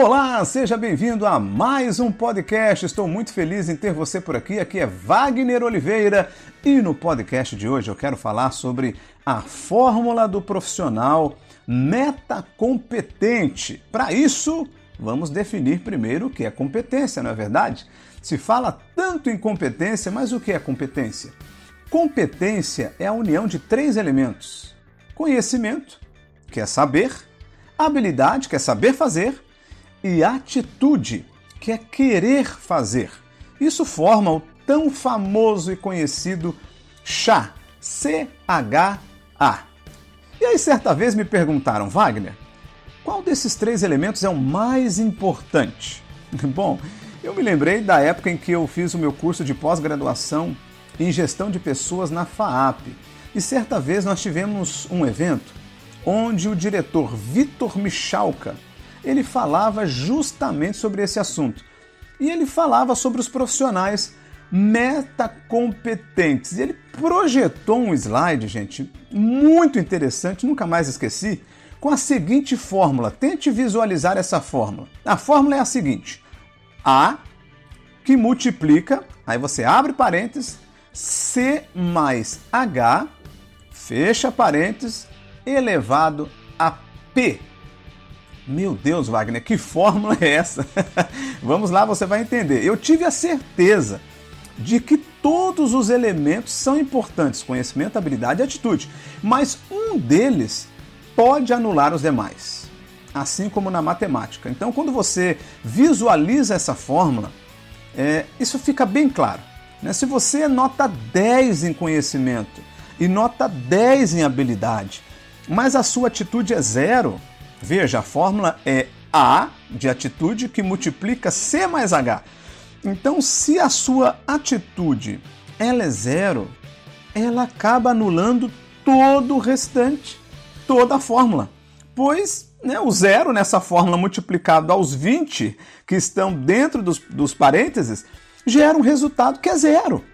Olá, seja bem-vindo a mais um podcast. Estou muito feliz em ter você por aqui. Aqui é Wagner Oliveira e no podcast de hoje eu quero falar sobre a fórmula do profissional metacompetente. Para isso, vamos definir primeiro o que é competência, não é verdade? Se fala tanto em competência, mas o que é competência? Competência é a união de três elementos: conhecimento, que é saber, habilidade, que é saber fazer, e atitude, que é querer fazer. Isso forma o tão famoso e conhecido chá, C-H-A. E aí, certa vez me perguntaram, Wagner, qual desses três elementos é o mais importante? Bom, eu me lembrei da época em que eu fiz o meu curso de pós-graduação em gestão de pessoas na FAAP. E certa vez nós tivemos um evento onde o diretor Vitor Michalka ele falava justamente sobre esse assunto. E ele falava sobre os profissionais metacompetentes. E ele projetou um slide, gente, muito interessante, nunca mais esqueci, com a seguinte fórmula. Tente visualizar essa fórmula. A fórmula é a seguinte: A que multiplica, aí você abre parênteses, C mais H, fecha parênteses, elevado a P. Meu Deus, Wagner, que fórmula é essa? Vamos lá, você vai entender. Eu tive a certeza de que todos os elementos são importantes: conhecimento, habilidade e atitude. Mas um deles pode anular os demais, assim como na matemática. Então, quando você visualiza essa fórmula, é, isso fica bem claro. Né? Se você nota 10 em conhecimento e nota 10 em habilidade, mas a sua atitude é zero, Veja, a fórmula é A de atitude que multiplica C mais H. Então, se a sua atitude ela é zero, ela acaba anulando todo o restante, toda a fórmula. Pois né, o zero nessa fórmula multiplicado aos 20 que estão dentro dos, dos parênteses gera um resultado que é zero.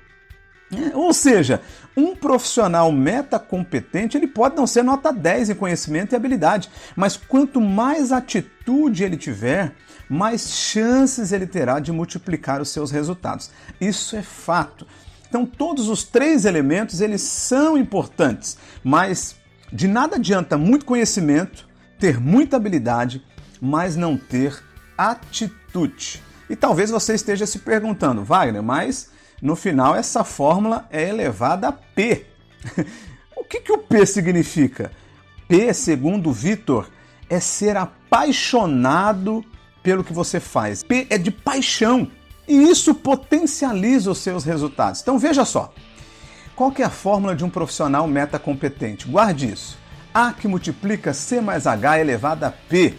É, ou seja, um profissional metacompetente, ele pode não ser nota 10 em conhecimento e habilidade, mas quanto mais atitude ele tiver, mais chances ele terá de multiplicar os seus resultados. Isso é fato. Então, todos os três elementos, eles são importantes, mas de nada adianta muito conhecimento, ter muita habilidade, mas não ter atitude. E talvez você esteja se perguntando, Wagner, mas no final, essa fórmula é elevada a P. o que, que o P significa? P, segundo Vitor, é ser apaixonado pelo que você faz. P é de paixão. E isso potencializa os seus resultados. Então veja só. Qual que é a fórmula de um profissional metacompetente? Guarde isso. A que multiplica C mais H elevado a P.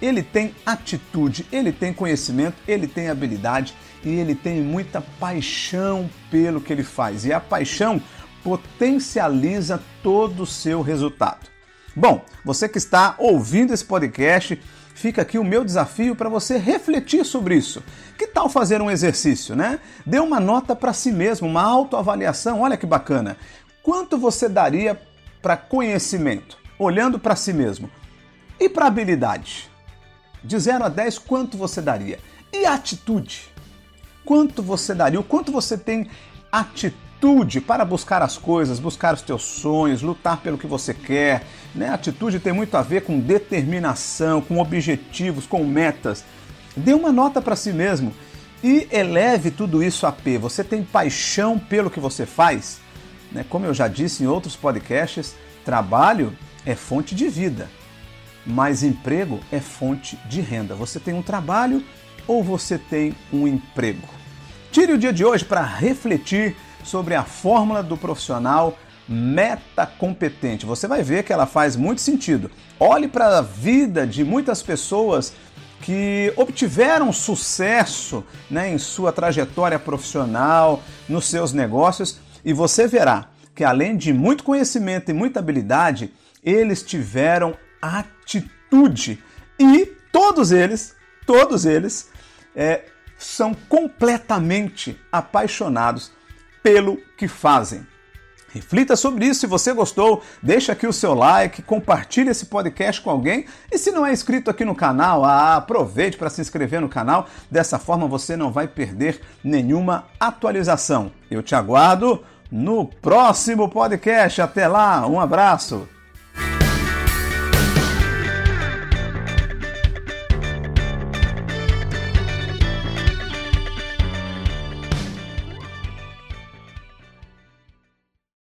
Ele tem atitude, ele tem conhecimento, ele tem habilidade, ele tem muita paixão pelo que ele faz. E a paixão potencializa todo o seu resultado. Bom, você que está ouvindo esse podcast, fica aqui o meu desafio para você refletir sobre isso. Que tal fazer um exercício, né? Dê uma nota para si mesmo, uma autoavaliação. Olha que bacana. Quanto você daria para conhecimento, olhando para si mesmo? E para habilidade? De 0 a 10, quanto você daria? E atitude? Quanto você daria, o quanto você tem atitude para buscar as coisas, buscar os teus sonhos, lutar pelo que você quer. Né? Atitude tem muito a ver com determinação, com objetivos, com metas. Dê uma nota para si mesmo e eleve tudo isso a P. Você tem paixão pelo que você faz? Né? Como eu já disse em outros podcasts, trabalho é fonte de vida, mas emprego é fonte de renda. Você tem um trabalho ou você tem um emprego? Tire o dia de hoje para refletir sobre a fórmula do profissional metacompetente. Você vai ver que ela faz muito sentido. Olhe para a vida de muitas pessoas que obtiveram sucesso né, em sua trajetória profissional, nos seus negócios, e você verá que além de muito conhecimento e muita habilidade, eles tiveram atitude e todos eles, todos eles é, são completamente apaixonados pelo que fazem. Reflita sobre isso se você gostou, deixa aqui o seu like, compartilhe esse podcast com alguém e se não é inscrito aqui no canal, ah, aproveite para se inscrever no canal, dessa forma você não vai perder nenhuma atualização. Eu te aguardo no próximo podcast. Até lá, um abraço.